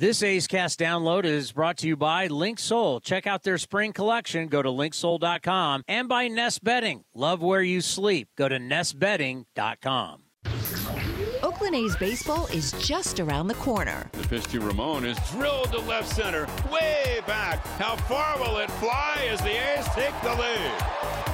This A's Cast download is brought to you by Link Linksoul. Check out their spring collection. Go to linksoul.com and by Nest Bedding. Love where you sleep. Go to nestbedding.com. Oakland A's baseball is just around the corner. The pitch to Ramon is drilled to left center, way back. How far will it fly as the A's take the lead?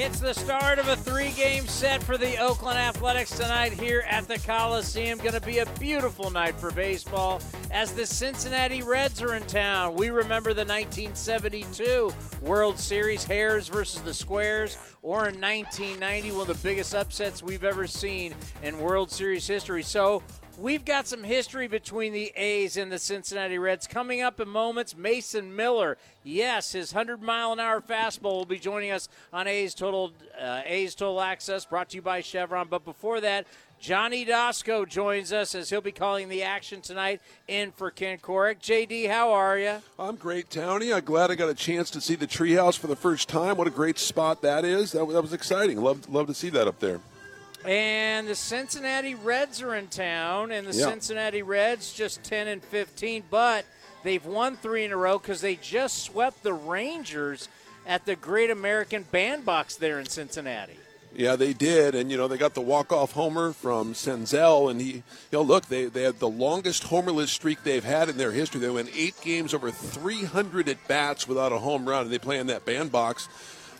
It's the start of a three game set for the Oakland Athletics tonight here at the Coliseum. Going to be a beautiful night for baseball as the Cincinnati Reds are in town. We remember the 1972 World Series, Hairs versus the Squares, or in 1990, one of the biggest upsets we've ever seen in World Series history. So, We've got some history between the A's and the Cincinnati Reds coming up in moments. Mason Miller, yes, his 100 mile an hour fastball will be joining us on A's Total uh, A's Total Access, brought to you by Chevron. But before that, Johnny Doskow joins us as he'll be calling the action tonight in for Ken Korach. JD, how are you? I'm great, Tony. I'm glad I got a chance to see the treehouse for the first time. What a great spot that is. That, that was exciting. Love, love to see that up there. And the Cincinnati Reds are in town, and the yeah. Cincinnati Reds just 10 and 15, but they've won three in a row because they just swept the Rangers at the Great American Bandbox there in Cincinnati. Yeah, they did, and you know they got the walk-off homer from Senzel, and he, you know, look, they they had the longest homerless streak they've had in their history. They went eight games over 300 at bats without a home run, and they play in that bandbox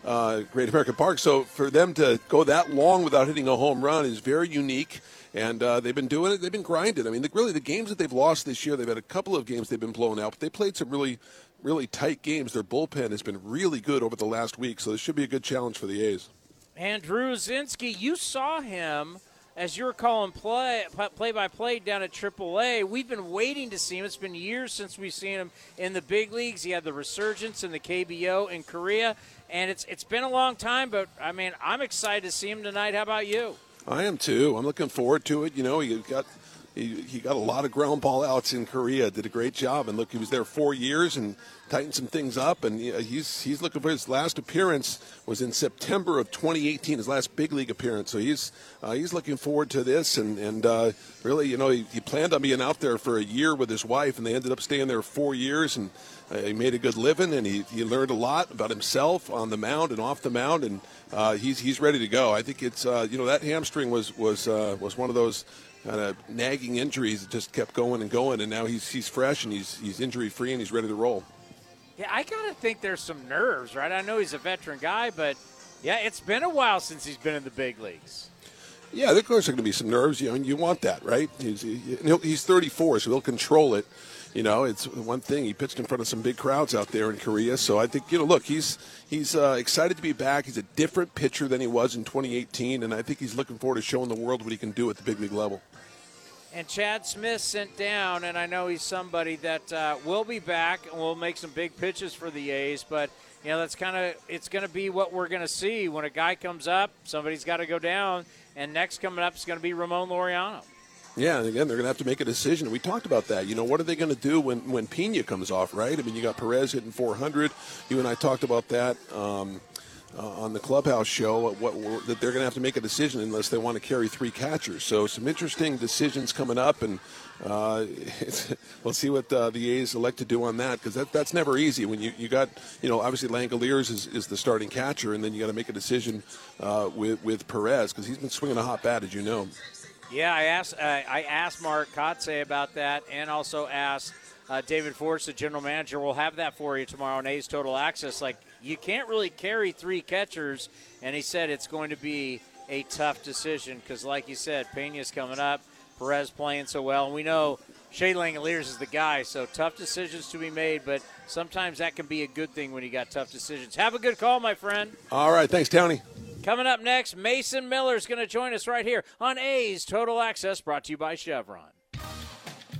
uh, Great American Park. So for them to go that long without hitting a home run is very unique. And uh, they've been doing it. They've been grinding. I mean, the, really, the games that they've lost this year, they've had a couple of games they've been blown out, but they played some really, really tight games. Their bullpen has been really good over the last week, so this should be a good challenge for the A's. And Drew Rucinski, you saw him as you were calling play play by play down at AAA. We've been waiting to see him. It's been years since we've seen him in the big leagues. He had the resurgence in the KBO in Korea and it's it's been a long time, but I mean, I'm excited to see him tonight. How about you? I am too. I'm looking forward to it. You know, he got he, he got a lot of ground ball outs in Korea. Did a great job, and look, he was there four years and tightened some things up. And he's he's looking for his last appearance was in September of 2018, his last big league appearance. So he's uh, he's looking forward to this, and and uh, really, you know, he, he planned on being out there for a year with his wife, and they ended up staying there four years and uh, he made a good living, and he, he learned a lot about himself on the mound and off the mound, and uh, he's he's ready to go. I think it's uh, you know that hamstring was was uh, was one of those kind of nagging injuries that just kept going and going, and now he's he's fresh and he's he's injury free and he's ready to roll. Yeah, I gotta think there's some nerves, right? I know he's a veteran guy, but yeah, it's been a while since he's been in the big leagues. Yeah, of course there are going to be some nerves. You know, you want that, right? He's he's 34, so he'll control it you know, it's one thing. He pitched in front of some big crowds out there in Korea, so I think you know, look, he's he's uh, excited to be back. He's a different pitcher than he was in 2018, and I think he's looking forward to showing the world what he can do at the big league level. And Chad Smith sent down, and I know he's somebody that uh, will be back and will make some big pitches for the A's, but you know that's kind of it's going to be what we're going to see when a guy comes up. Somebody's got to go down, and next coming up is going to be Ramon Laureano. Yeah, and again, they're going to have to make a decision. We talked about that. You know, what are they going to do when when Pena comes off? Right? I mean, you got Perez hitting 400. You and I talked about that. Um, uh, on the clubhouse show what, what, that they're going to have to make a decision unless they want to carry three catchers. So some interesting decisions coming up, and uh, we'll see what uh, the A's elect to do on that because that, that's never easy when you, you got you know obviously Langeliers is, is the starting catcher, and then you got to make a decision uh, with with Perez because he's been swinging a hot bat as you know. Yeah, I asked uh, I asked Mark Kotsay about that, and also asked uh, David Forst, the general manager, We'll have that for you tomorrow on A's Total Access. Like, you can't really carry three catchers, and he said it's going to be a tough decision because, like you said, Pena's coming up, Perez playing so well, and we know Shea Langeliers is the guy, so tough decisions to be made, but sometimes that can be a good thing when you got tough decisions. Have a good call, my friend. All right, thanks, Tony. Coming up next, Mason Miller is going to join us right here on A's Total Access, brought to you by Chevron.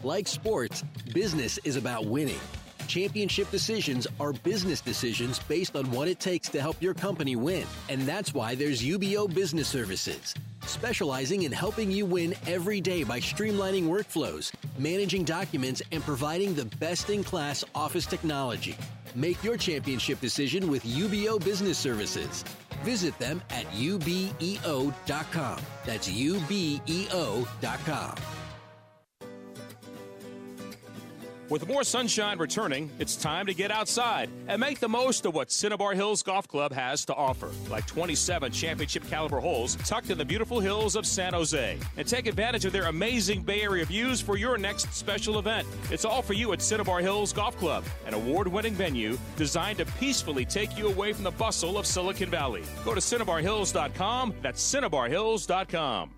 Like sports, business is about winning. Championship decisions are business decisions based on what it takes to help your company win. And that's why there's UBEO Business Services, specializing in helping you win every day by streamlining workflows, managing documents, and providing the best in class office technology. Make your championship decision with UBEO Business Services. Visit them at ubeo.com. That's ubeo.com. With more sunshine returning, it's time to get outside and make the most of what Cinnabar Hills Golf Club has to offer, like 27 championship caliber holes tucked in the beautiful hills of San Jose. And take advantage of their amazing Bay Area views for your next special event. It's all for you at Cinnabar Hills Golf Club, an award winning venue designed to peacefully take you away from the bustle of Silicon Valley. Go to CinnabarHills.com. That's CinnabarHills.com.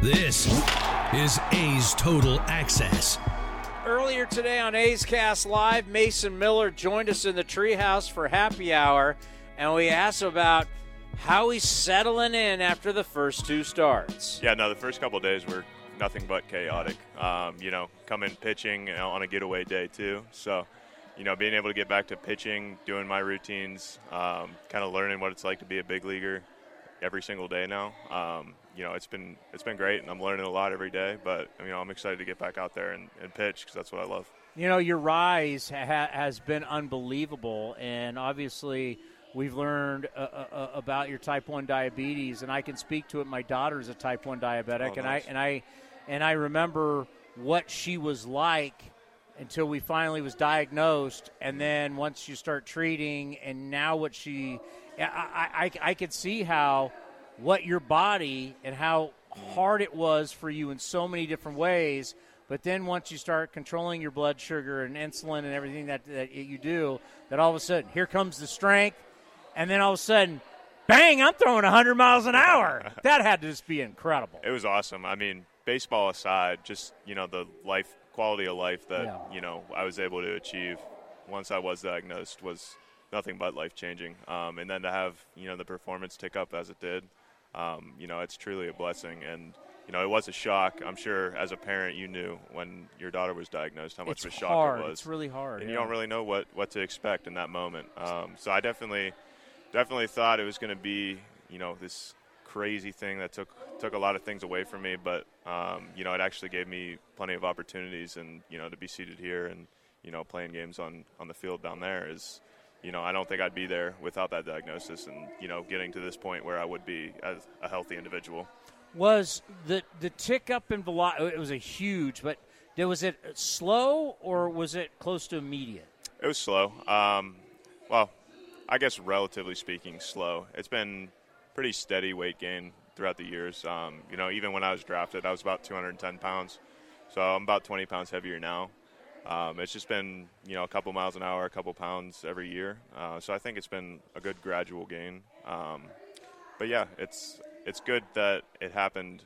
This is A's Total Access. Earlier today on A's Cast Live, Mason Miller joined us in the treehouse for happy hour, and we asked about how he's settling in after the first two starts. Yeah, no, the first couple days were nothing but chaotic. Um, you know, coming pitching on a getaway day too. So, you know, being able to get back to pitching, doing my routines, um, kind of learning what it's like to be a big leaguer every single day now. Um, you know, it's been it's been great, and I'm learning a lot every day. But you know, I'm excited to get back out there and, and pitch because that's what I love. You know, your rise ha- has been unbelievable, and obviously. We've learned uh, uh, uh, about your type one diabetes, and I can speak to it. My daughter is a type one diabetic, oh, and nice. I and I and I remember what she was like until we finally was diagnosed, and then once you start treating, and now what she, I I, I, I could see how what your body and how hard it was for you in so many different ways. But then once you start controlling your blood sugar and insulin and everything that, that you do, that all of a sudden here comes the strength, and then all of a sudden, bang! I'm throwing 100 miles an hour. that had to just be incredible. It was awesome. I mean, baseball aside, just you know the life quality of life that Yeah. you know I was able to achieve once I was diagnosed was nothing but life changing. Um, and then to have you know the performance tick up as it did, um, you know it's truly a blessing. And you know it was a shock. I'm sure as a parent you knew when your daughter was diagnosed how much It's of a shock hard. it was. It's really hard, and yeah. you don't really know what what to expect in that moment. Um, so I definitely definitely thought it was going to be you know this crazy thing that took took a lot of things away from me but um, you know it actually gave me plenty of opportunities and you know to be seated here and you know playing games on on the field down there is you know I don't think I'd be there without that diagnosis and you know getting to this point where I would be as a healthy individual Was the the tick up in velocity? It was a huge, but there- was it slow or was it close to immediate? It was slow. Um, well, I guess relatively speaking, slow. It's been pretty steady weight gain throughout the years. Um, you know, even when I was drafted, I was about 210 pounds, so I'm about 20 pounds heavier now. Um, it's just been you know a couple miles an hour, a couple pounds every year. Uh, so I think it's been a good gradual gain. Um, but yeah, it's it's good that it happened.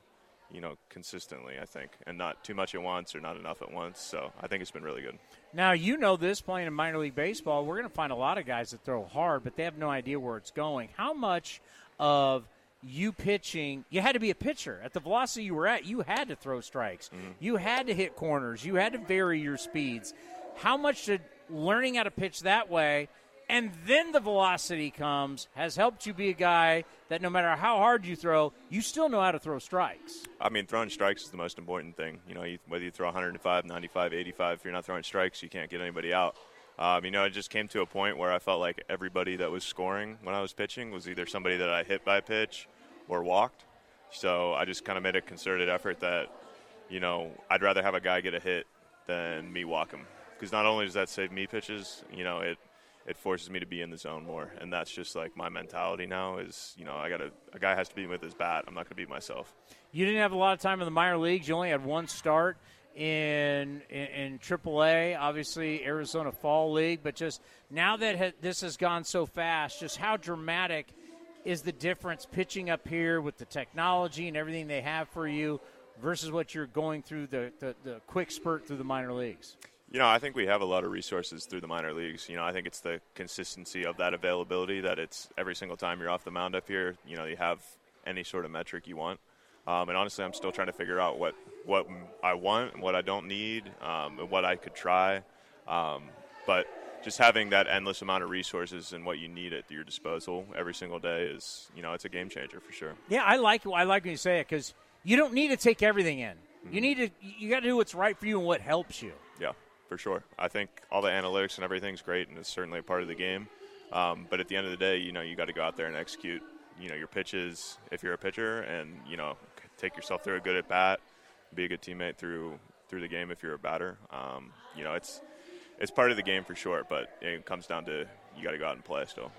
You know, consistently, I think, and not too much at once or not enough at once. So I think it's been really good. Now you know this playing in minor league baseball. We're going to find a lot of guys that throw hard, but they have no idea where it's going. How much of you pitching? You had to be a pitcher at the velocity you were at. You had to throw strikes. You had to hit corners. You had to vary your speeds. How much did learning how to pitch that way and then the velocity comes has helped you be a guy that no matter how hard you throw, you still know how to throw strikes. I mean, throwing strikes is the most important thing. You know, you, whether you throw 105, 95, 85, if you're not throwing strikes, you can't get anybody out. Um, you know, it just came to a point where I felt like everybody that was scoring when I was pitching was either somebody that I hit by pitch or walked. So I just kind of made a concerted effort that, you know, I'd rather have a guy get a hit than me walk him. Because not only does that save me pitches, you know, it it forces me to be in the zone more, and that's just like my mentality now. Is you know, I got to a guy has to be with his bat. I'm not going to be myself. You didn't have a lot of time in the minor leagues. You only had one start in in, in AAA, obviously Arizona Fall League. But just now that ha- this has gone so fast, just how dramatic is the difference pitching up here with the technology and everything they have for you versus what you're going through the, the, the quick spurt through the minor leagues? You know, I think we have a lot of resources through the minor leagues. You know, I think it's the consistency of that availability that it's every single time you're off the mound up here, you know, you have any sort of metric you want. Um, and honestly, I'm still trying to figure out what, what I want and what I don't need um, and what I could try. Um, but just having that endless amount of resources and what you need at your disposal every single day is, you know, it's a game changer for sure. Yeah, I like I like when you say it because you don't need to take everything in. Mm-hmm. You need to you got to do what's right for you and what helps you. Yeah, for sure. I think all the analytics and everything's great and it's certainly a part of the game. Um, but at the end of the day, you know, you got to go out there and execute. You know, your pitches if you're a pitcher, and you know, take yourself through a good at bat, be a good teammate through through the game if you're a batter. Um, you know, it's it's part of the game for sure, but it comes down to you got to go out and play still.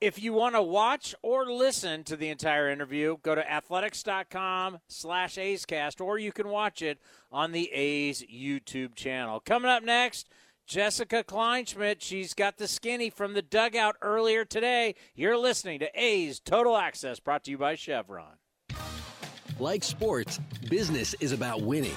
If you want to watch or listen to the entire interview, go to athletics.com slash A'scast, or you can watch it on the A's YouTube channel. Coming up next, Jessica Kleinschmidt. She's got the skinny from the dugout earlier today. You're listening to A's Total Access, brought to you by Chevron. Like sports, business is about winning.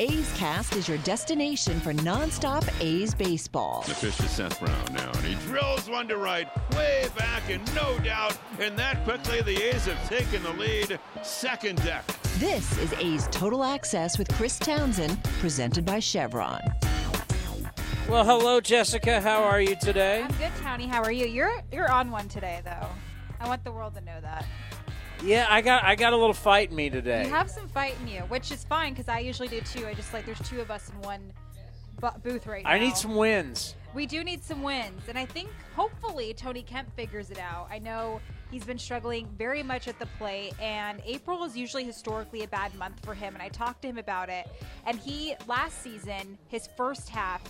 A's Cast is your destination for nonstop A's baseball. The pitch to Seth Brown now, and he drills one to right, way back, and no doubt. And that quickly, the A's have taken the lead. Second deck. This is A's Total Access with Chris Townsend, presented by Chevron. Well, hello, Jessica. How are you today? I'm good, Tony. How are you? You're you're on one today, though. I want the world to know that. Yeah, I got I got a little fight in me today. You have some fight in you, which is fine because I usually do too. I just like there's two of us in one bu- booth right now. I need some wins. We do need some wins, and I think hopefully Tony Kemp figures it out. I know he's been struggling very much at the plate, and April is usually historically a bad month for him. And I talked to him about it, and he last season his first half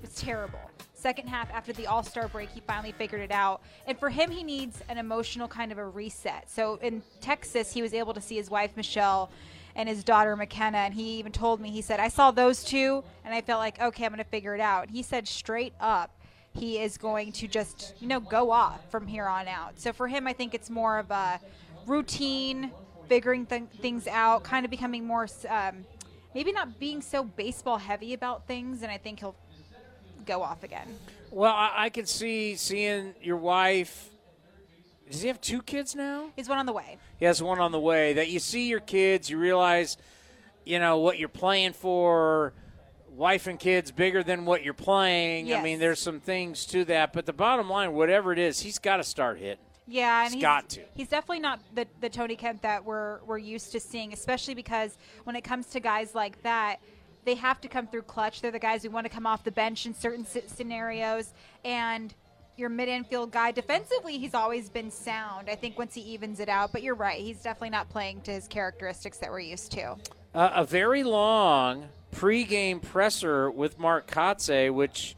was terrible. Second half after the All Star break, he finally figured it out. And for him, he needs an emotional kind of a reset. So in Texas, he was able to see his wife Michelle and his daughter McKenna, and he even told me he said, "I saw those two, and I felt like okay, I'm going to figure it out." He said straight up. He is going to just, you know, go off from here on out. So for him, I think it's more of a routine, figuring th- things out, kind of becoming more, um, maybe not being so baseball heavy about things. And I think he'll go off again. Well, I, I can see seeing your wife Does he have two kids now? He's one on the way. He has one on the way. That you see your kids, you realize, you know, what you're playing for. Wife and kids bigger than what you're playing. I mean, there's some things to that, but the bottom line, whatever it is, he's got to start hitting. Yeah, and He's he's got to. He's definitely not the, the Tony Kemp that we're we're used to seeing, especially because when it comes to guys like that, they have to come through clutch. They're the guys who want to come off the bench in certain scenarios, and your mid infield guy defensively, he's always been sound. I think once he evens it out, but you're right, he's definitely not playing to his characteristics that we're used to. Uh, a very long pregame presser with Mark Kotsay, which,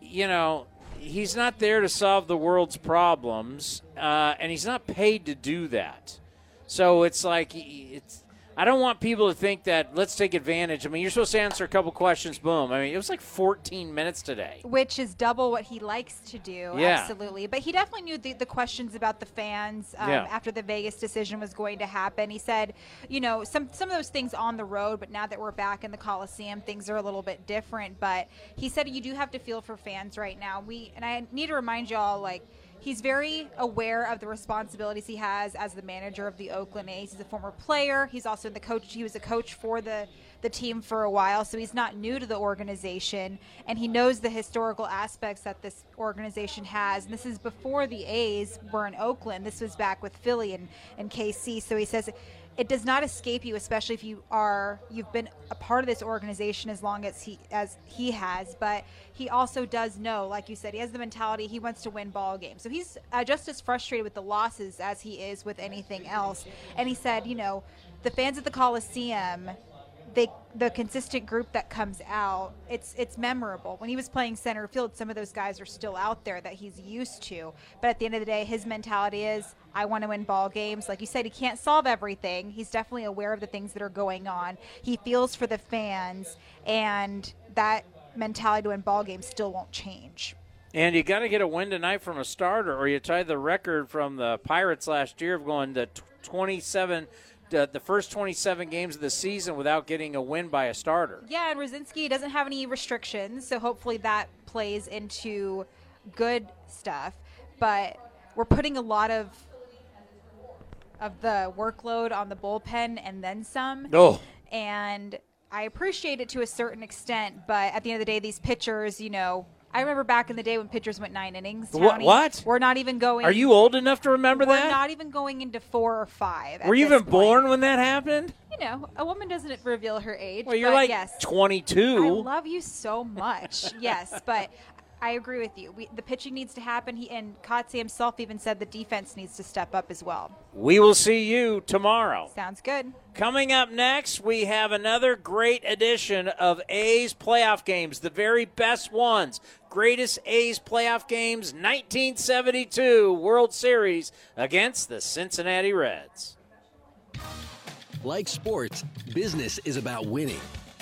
you know, he's not there to solve the world's problems, uh, and he's not paid to do that. So it's like it's. I don't want people to think that let's take advantage. I mean, you're supposed to answer a couple questions. Boom. I mean, it was like 14 minutes today. Which is double what he likes to do, Yeah. absolutely. But he definitely knew the, the questions about the fans um, Yeah. after the Vegas decision was going to happen. He said, you know, some some of those things on the road, but now that we're back in the Coliseum, things are a little bit different. But he said you do have to feel for fans right now. We and I need to remind y'all, like. He's very aware of the responsibilities he has as the manager of the Oakland A's. He's a former player. He's also the coach. He was a coach for the the team for a while, so he's not new to the organization, and he knows the historical aspects that this organization has. And this is before the A's were in Oakland. This was back with Philly and, and KC. So he says it does not escape you, especially if you are you've been a part of this organization as long as he as he has. But he also does know, like you said, he has the mentality he wants to win ball games. So he's uh, just as frustrated with the losses as he is with anything else. And he said, you know, the fans at the Coliseum they the consistent group that comes out it's it's memorable. When he was playing center field some of those guys are still out there that he's used to. But at the end of the day his mentality is i want to win ball games. Like you said he can't solve everything. He's definitely aware of the things that are going on. He feels for the fans and that mentality to win ball games still won't change. And you got to get a win tonight from a starter, or you tie the record from the Pirates last year of going to tw- 27, uh, the first 27 games of the season without getting a win by a starter. Yeah, and Rucinski doesn't have any restrictions, so hopefully that plays into good stuff. But we're putting a lot of of the workload on the bullpen and then some. Oh. And I appreciate it to a certain extent, but at the end of the day, these pitchers, you know, I remember back in the day when pitchers went nine innings. Townie. what? We're not even going. Are you old enough to remember We're that? not even going into four or five. Were you even point. born when that happened? You know, a woman doesn't reveal her age. Well, you're like yes. 22. I love you so much. yes, but I agree with you. We, the pitching needs to happen. He, and Kotsay himself even said the defense needs to step up as well. We will see you tomorrow. Sounds good. Coming up next, we have another great edition of A's playoff games, the very best ones. Greatest A's playoff games, 1972 World Series against the Cincinnati Reds. Like sports, business is about winning.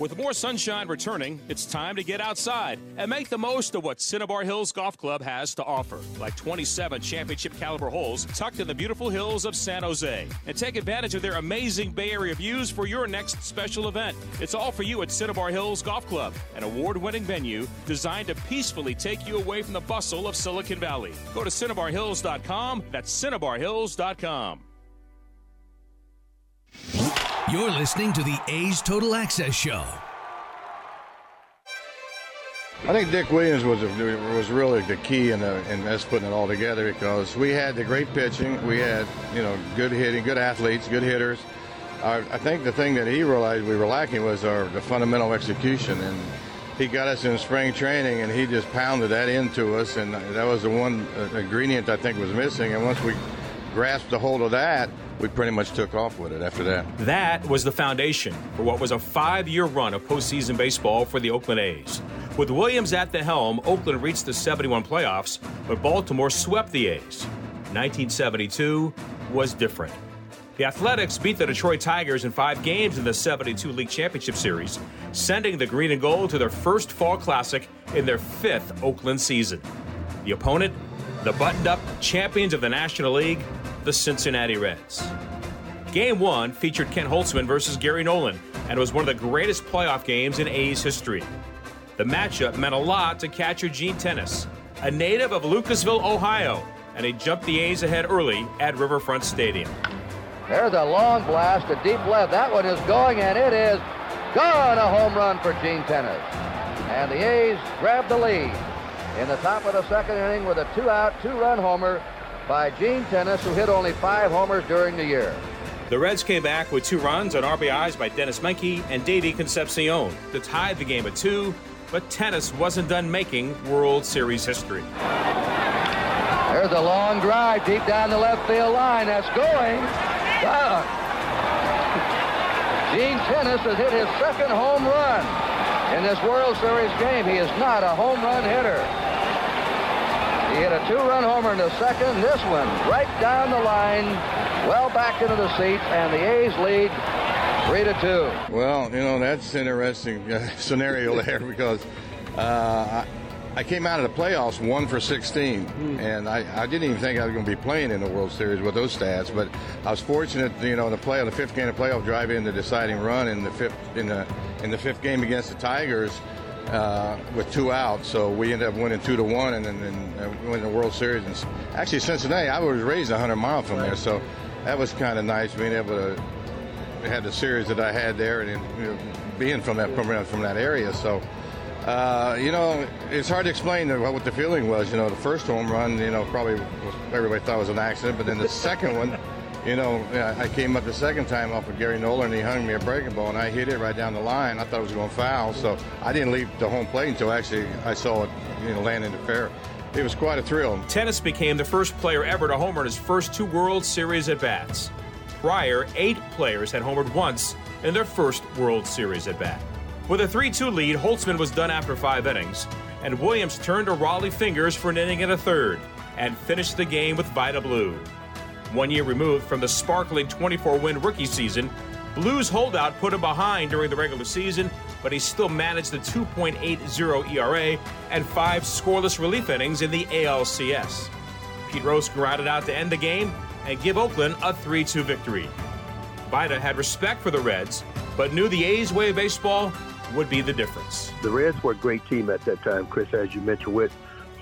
With more sunshine returning, it's time to get outside and make the most of what Cinnabar Hills Golf Club has to offer, like 27 championship caliber holes tucked in the beautiful hills of San Jose. And take advantage of their amazing Bay Area views for your next special event. It's all for you at Cinnabar Hills Golf Club, an award winning venue designed to peacefully take you away from the bustle of Silicon Valley. Go to CinnabarHills.com. That's CinnabarHills.com. You're listening to the A's Total Access Show. I think Dick Williams was was really the key in, the, in us putting it all together because we had the great pitching, we had you know good hitting, good athletes, good hitters. Our, I think the thing that he realized we were lacking was our the fundamental execution, and he got us in spring training, and he just pounded that into us, and that was the one uh, ingredient I think was missing. And once we grasped a hold of that, we pretty much took off with it after that. That was the foundation for what was a five year run of postseason baseball for the Oakland A's. With Williams at the helm, Oakland reached the 71 playoffs, but Baltimore swept the A's. 1972, was different. The Athletics beat the Detroit Tigers in five games in the 72 League Championship Series, sending the Green and Gold to their first Fall Classic in their fifth Oakland season. The opponent, the buttoned up champions of the National League, the Cincinnati Reds. Game one featured Ken Holtzman versus Gary Nolan and was one of the greatest playoff games in A's history. The matchup meant a lot to catcher Gene Tenace, a native of Lucasville, Ohio, and he jumped the A's ahead early at Riverfront Stadium. There's a long blast to deep left. That one is going, and it is gone. A home run for Gene Tenace. And the A's grab the lead in the top of the second inning with a two-out, two-run homer by Gene Tenace, who hit only five homers during the year. The Reds came back with two runs on RBIs by Denis Menke and Davey Concepcion to tie the game at two, but Tenace wasn't done making World Series history. There's a long drive deep down the left field line. That's going. Gene Tennis has hit his second home run in this World Series game. He is not a home run hitter. He hit a two-run homer in the second. This one right down the line, well back into the seats, and the A's lead three to two. Well, you know that's interesting uh, scenario there because uh, I came out of the playoffs one for 16, mm. and I, I, didn't even think I was going to be playing in the World Series with those stats. But I was fortunate, you know, in the play on the fifth game of playoff drive in the deciding run in the fifth in the in the fifth game against the Tigers uh, with two outs. So we ended up winning two to one, and then winning the World Series. And actually, Cincinnati, I was raised 100 miles from there, so that was kind of nice being able to have the series that I had there and you know, being from that from that area. So. Uh, you know, it's hard to explain what the feeling was. You know, the first home run, you know, probably was, everybody thought was an accident, but then the second one, you know, I came up the second time off of Gary Nolan, and he hung me a breaking ball, and I hit it right down the line. I thought it was going foul, so I didn't leave the home plate until actually I saw it, you know, land in the fair. It was quite a thrill. Tenace became the first player ever to homer in his first two World Series at bats. Prior, eight players had homered once in their first World Series at bat. With a 3 2 lead, Holtzman was done after five innings, and Williams turned to Rollie Fingers for an inning and a third and finished the game with Vida Blue. One year removed from the sparkling 24 win rookie season, Blues holdout put him behind during the regular season, but he still managed the 2.80 ERA and five scoreless relief innings in the ALCS. Pete Rose grounded out to end the game and give Oakland a 3 2 victory. Vida had respect for the Reds, but knew the A's way of baseball would be the difference. The Reds were a great team at that time, Chris, as you mentioned, with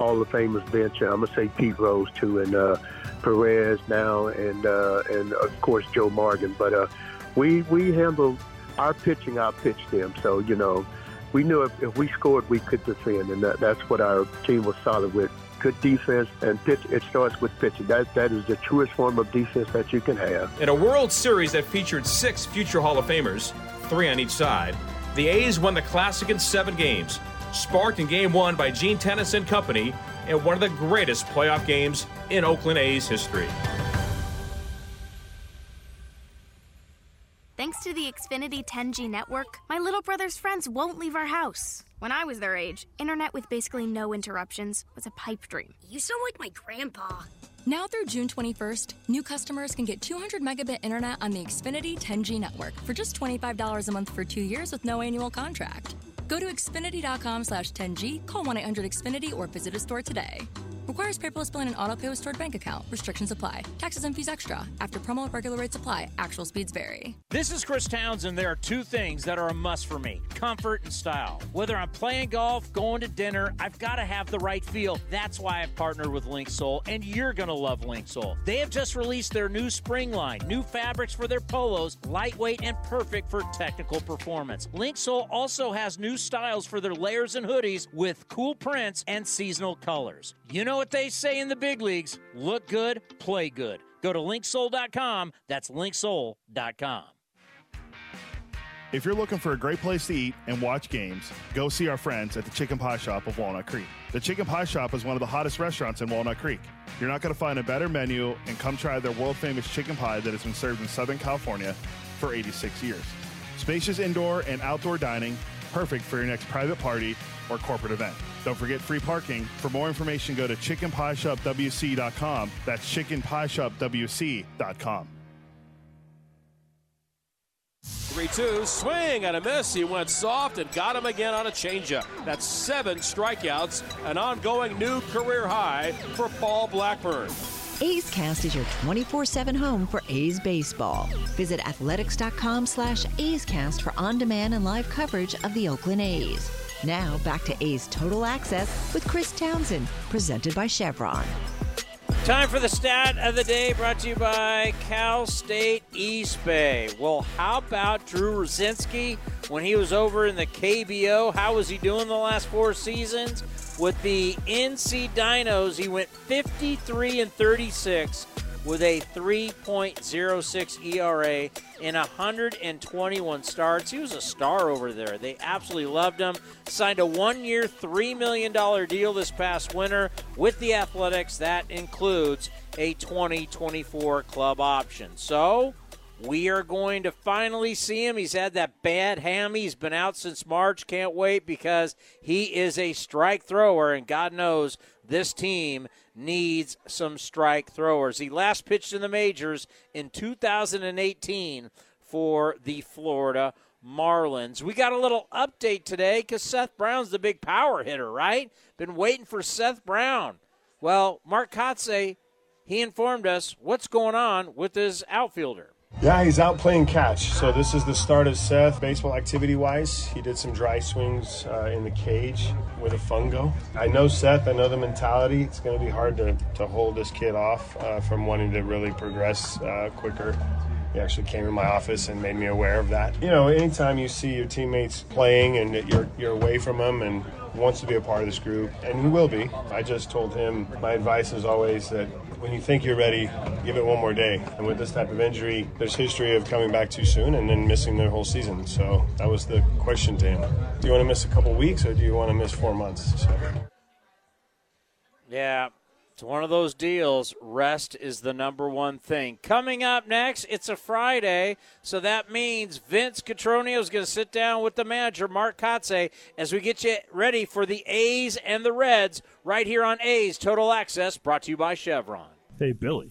Hall of Famers Bench. I'm gonna say Pete Rose too, and uh, Perez now, and uh, and of course Joe Morgan. But uh, we we handled our pitching, our pitch them. So you know, we knew if, if we scored, we could defend, and that, that's what our team was solid with. Good defense and pitch. It starts with pitching. That that is the truest form of defense that you can have. In a World Series that featured six future Hall of Famers, three on each side, the A's won the Classic in seven games, sparked in Game 1 by Gene Tenace and company in one of the greatest playoff games in Oakland A's history. Thanks to the Xfinity 10G network, my little brother's friends won't leave our house. When I was their age, internet with basically no interruptions was a pipe dream. You sound like my grandpa. Now through June 21st, new customers can get 200 megabit internet on the Xfinity 10G network for just $25 a month for two years with no annual contract. Go to Xfinity.com slash 10G, call 1-800-XFINITY, or visit a store today. Requires paperless billing and auto pay with stored bank account. Restrictions apply. Taxes and fees extra. After promo, regular rates apply. Actual speeds vary. This is Chris Townsend. There are two things that are a must for me comfort and style. Whether I'm playing golf, going to dinner, I've got to have the right feel. That's why I've partnered with Linksoul, and you're going to love Linksoul. They have just released their new spring line, new fabrics for their polos, lightweight and perfect for technical performance. Linksoul also has new styles for their layers and hoodies with cool prints and seasonal colors. You know what they say in the big leagues look good, play good. Go to linksoul.com. That's linksoul.com. If you're looking for a great place to eat and watch games, go see our friends at the Chicken Pie Shop of Walnut Creek. The Chicken Pie Shop is one of the hottest restaurants in Walnut Creek. You're not going to find a better menu, and come try their world famous chicken pie that has been served in Southern California for 86 years. Spacious indoor and outdoor dining, perfect for your next private party or corporate event. Don't forget free parking. For more information, go to chickenpieshopwc.com. That's chickenpieshopwc.com. 3 2, swing and a miss. He went soft and got him again on a changeup. That's seven strikeouts, an ongoing new career high for Paul Blackburn. A's Cast is your 24-7 home for A's baseball. Visit athletics.com slash A's Cast for on-demand and live coverage of the Oakland A's. Now back to A's Total Access with Chris Townsend, presented by Chevron. Time for the stat of the day brought to you by Cal State East Bay. Well, how about Drew Rucinski when he was over in the KBO? How was he doing the last four seasons? With the NC Dinos, he went 53 and 36 with a 3.06 ERA in 121 starts. He was a star over there. They absolutely loved him. Signed a one year, $3 million deal this past winter with the Athletics. That includes a 2024 club option. So. We are going to finally see him. He's had that bad hammy. He's been out since March. Can't wait because he is a strike thrower, and God knows this team needs some strike throwers. He last pitched in the majors in 2018 for the Florida Marlins. We got a little update today because Seth Brown's the big power hitter, right? Been waiting for Seth Brown. Well, Mark Kotsay, he informed us what's going on with his outfielder. Yeah, he's out playing catch. So this is the start of Seth baseball activity wise. He did some dry swings uh, in the cage with a fungo. I know Seth, I know the mentality. It's going to be hard to, to hold this kid off uh, from wanting to really progress uh, quicker. He actually came in my office and made me aware of that. You know, anytime you see your teammates playing and you're, you're away from them and wants to be a part of this group, and he will be. I just told him my advice is always that when you think you're ready, give it one more day. And with this type of injury, there's history of coming back too soon and then missing the whole season. So that was the question to him. Do you want to miss a couple weeks or do you want to miss four months? So. Yeah, it's one of those deals. Rest is the number one thing. Coming up next, it's a Friday, so that means Vince Cotroneo is going to sit down with the manager, Mark Kotsay, as we get you ready for the A's and the Reds right here on A's Total Access, brought to you by Chevron. Hey, Billy,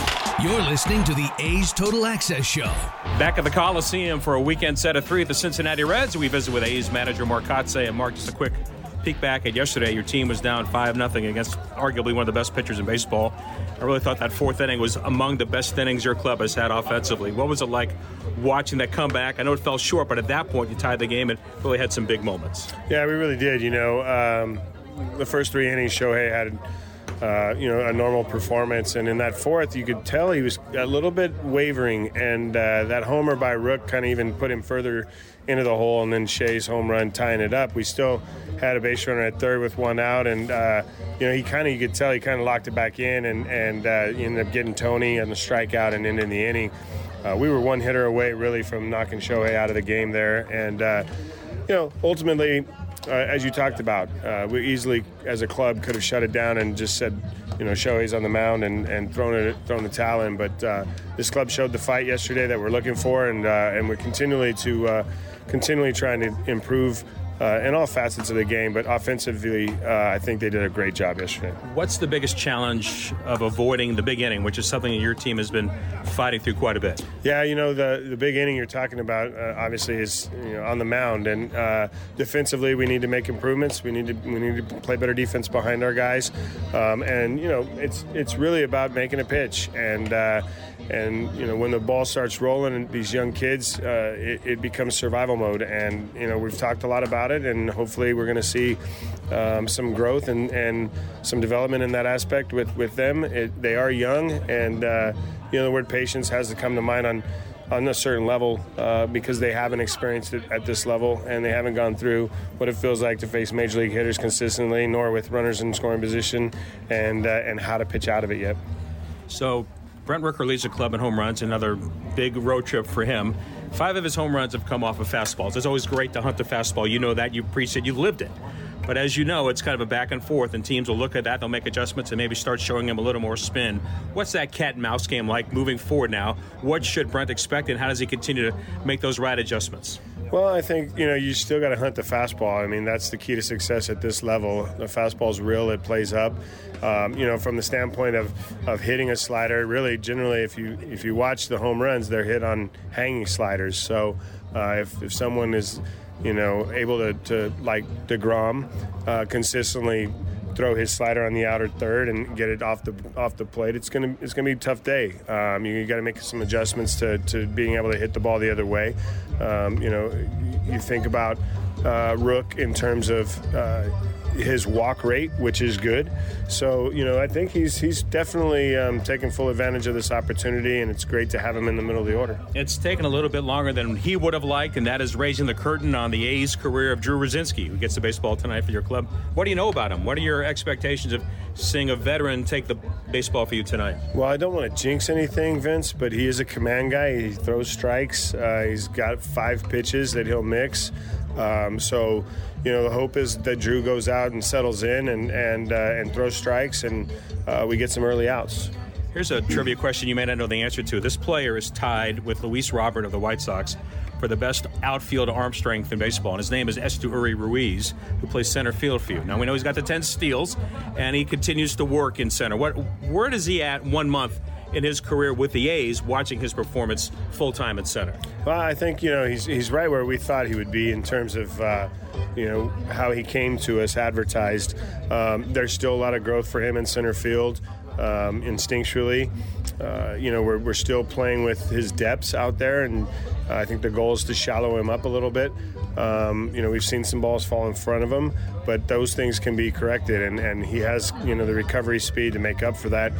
You're listening to the A's Total Access Show. Back at the Coliseum for a weekend set of three at the Cincinnati Reds. We visit with A's manager Mark Kotsay. And Mark, just a quick peek back at yesterday. Your team was down 5 0 against arguably one of the best pitchers in baseball. I really thought that fourth inning was among the best innings your club has had offensively. What was it like watching that comeback? I know it fell short, but at that point you tied the game and really had some big moments. Yeah, we really did. You know, um, the first three innings, Shohei had uh, you know, a normal performance. And in that fourth, you could tell he was a little bit wavering, and uh, that homer by Rook kind of even put him further into the hole, and then Shea's home run tying it up. We still had a base runner at third with one out, and uh, you know he kind of you could tell he kind of locked it back in, and and uh, ended up getting Tony on the strikeout and ending the inning. Uh, we were one hitter away really from knocking Shohei out of the game there, and uh, you know ultimately uh, as you talked about, uh, we easily, as a club, could have shut it down and just said, you know, Shohei's on the mound and, and thrown it, thrown the towel in. But uh, this club showed the fight yesterday that we're looking for, and uh, and we're continually to uh, continually trying to improve uh, in all facets of the game. But offensively, uh, I think they did a great job yesterday. What's the biggest challenge of avoiding the big inning, which is something that your team has been fighting through quite a bit? Yeah, you know the the big inning you're talking about uh, obviously is you know, on the mound, and uh, defensively we need to make improvements. We need to we need to play better defense behind our guys, um, and you know it's it's really about making a pitch and. And you know when the ball starts rolling and these young kids uh, it, it, becomes survival mode. And you know we've talked a lot about it and hopefully we're going to see um, some growth and, and some development in that aspect with, with them. It, they are young and uh, you know the word patience has to come to mind on on a certain level uh, because they haven't experienced it at this level and they haven't gone through what it feels like to face major league hitters consistently nor with runners in scoring position and uh, and how to pitch out of it yet. So Brent Rooker leads the club in home runs, another big road trip for him. Five of his home runs have come off of fastballs. It's always great to hunt the fastball. You know that. You preached it. You've lived it. But as you know, it's kind of a back and forth, and teams will look at that, they'll make adjustments, and maybe start showing him a little more spin. What's that cat and mouse game like moving forward now? What should Brent expect, and how does he continue to make those right adjustments? Well, I think you know you still got to hunt the fastball. I mean, that's the key to success at this level. The fastball's real; it plays up. Um, you know, from the standpoint of, of hitting a slider, really, generally, if you if you watch the home runs, they're hit on hanging sliders. So, uh, if if someone is, you know, able to, to like Degrom, uh, consistently throw his slider on the outer third and get it off the off the plate, it's gonna it's gonna be a tough day. Um, you, got to make some adjustments to, to being able to hit the ball the other way. Um, you know, you think about uh, Rook in terms of. Uh, his walk rate, which is good. So you know, I think he's he's definitely um, taking full advantage of this opportunity, and it's great to have him in the middle of the order. It's taken a little bit longer than he would have liked, and that is raising the curtain on the A's career of Drew Rucinski, who gets the baseball tonight for your club. What do you know about him? What are your expectations of seeing a veteran take the baseball for you tonight? Well, I don't want to jinx anything, Vince, but he is a command guy. He throws strikes. Uh, he's got five pitches that he'll mix. Um, so you know, the hope is that Drew goes out and settles in and and uh, and throws strikes, and uh, we get some early outs. Here's a trivia question you may not know the answer to. This player is tied with Luis Robert of the White Sox for the best outfield arm strength in baseball, and his name is Esteury Ruiz, who plays center field for you. Now we know he's got the 10 steals, and he continues to work in center. What, where does he at one month in his career with the A's, watching his performance full time at center? Well, I think you know he's he's right where we thought he would be in terms of. Uh, you know how he came to us advertised. Um, there's still a lot of growth for him in center field. Um, instinctually, uh, you know, we're, we're still playing with his depths out there, and I think the goal is to shallow him up a little bit. Um, you know, we've seen some balls fall in front of him, but those things can be corrected, and, and he has, you know, the recovery speed to make up for that.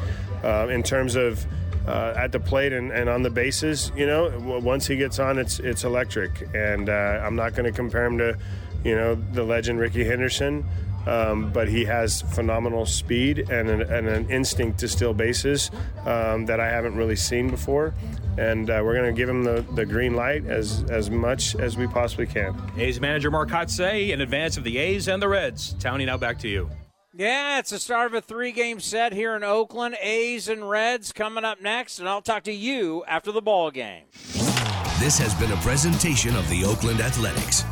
Uh, in terms of uh, at the plate and, and, on the bases, you know, once he gets on, it's it's electric, and uh, I'm not going to compare him to you know, the legend Rickey Henderson. Um, but he has phenomenal speed and an, and an instinct to steal bases um, that I haven't really seen before. And uh, we're going to give him the, the green light as, as much as we possibly can. A's manager Mark Kotsay in advance of the A's and the Reds. Townie, now back to you. Yeah, it's the start of a three game set here in Oakland. A's and Reds coming up next, and I'll talk to you after the ball game. This has been a presentation of the Oakland Athletics.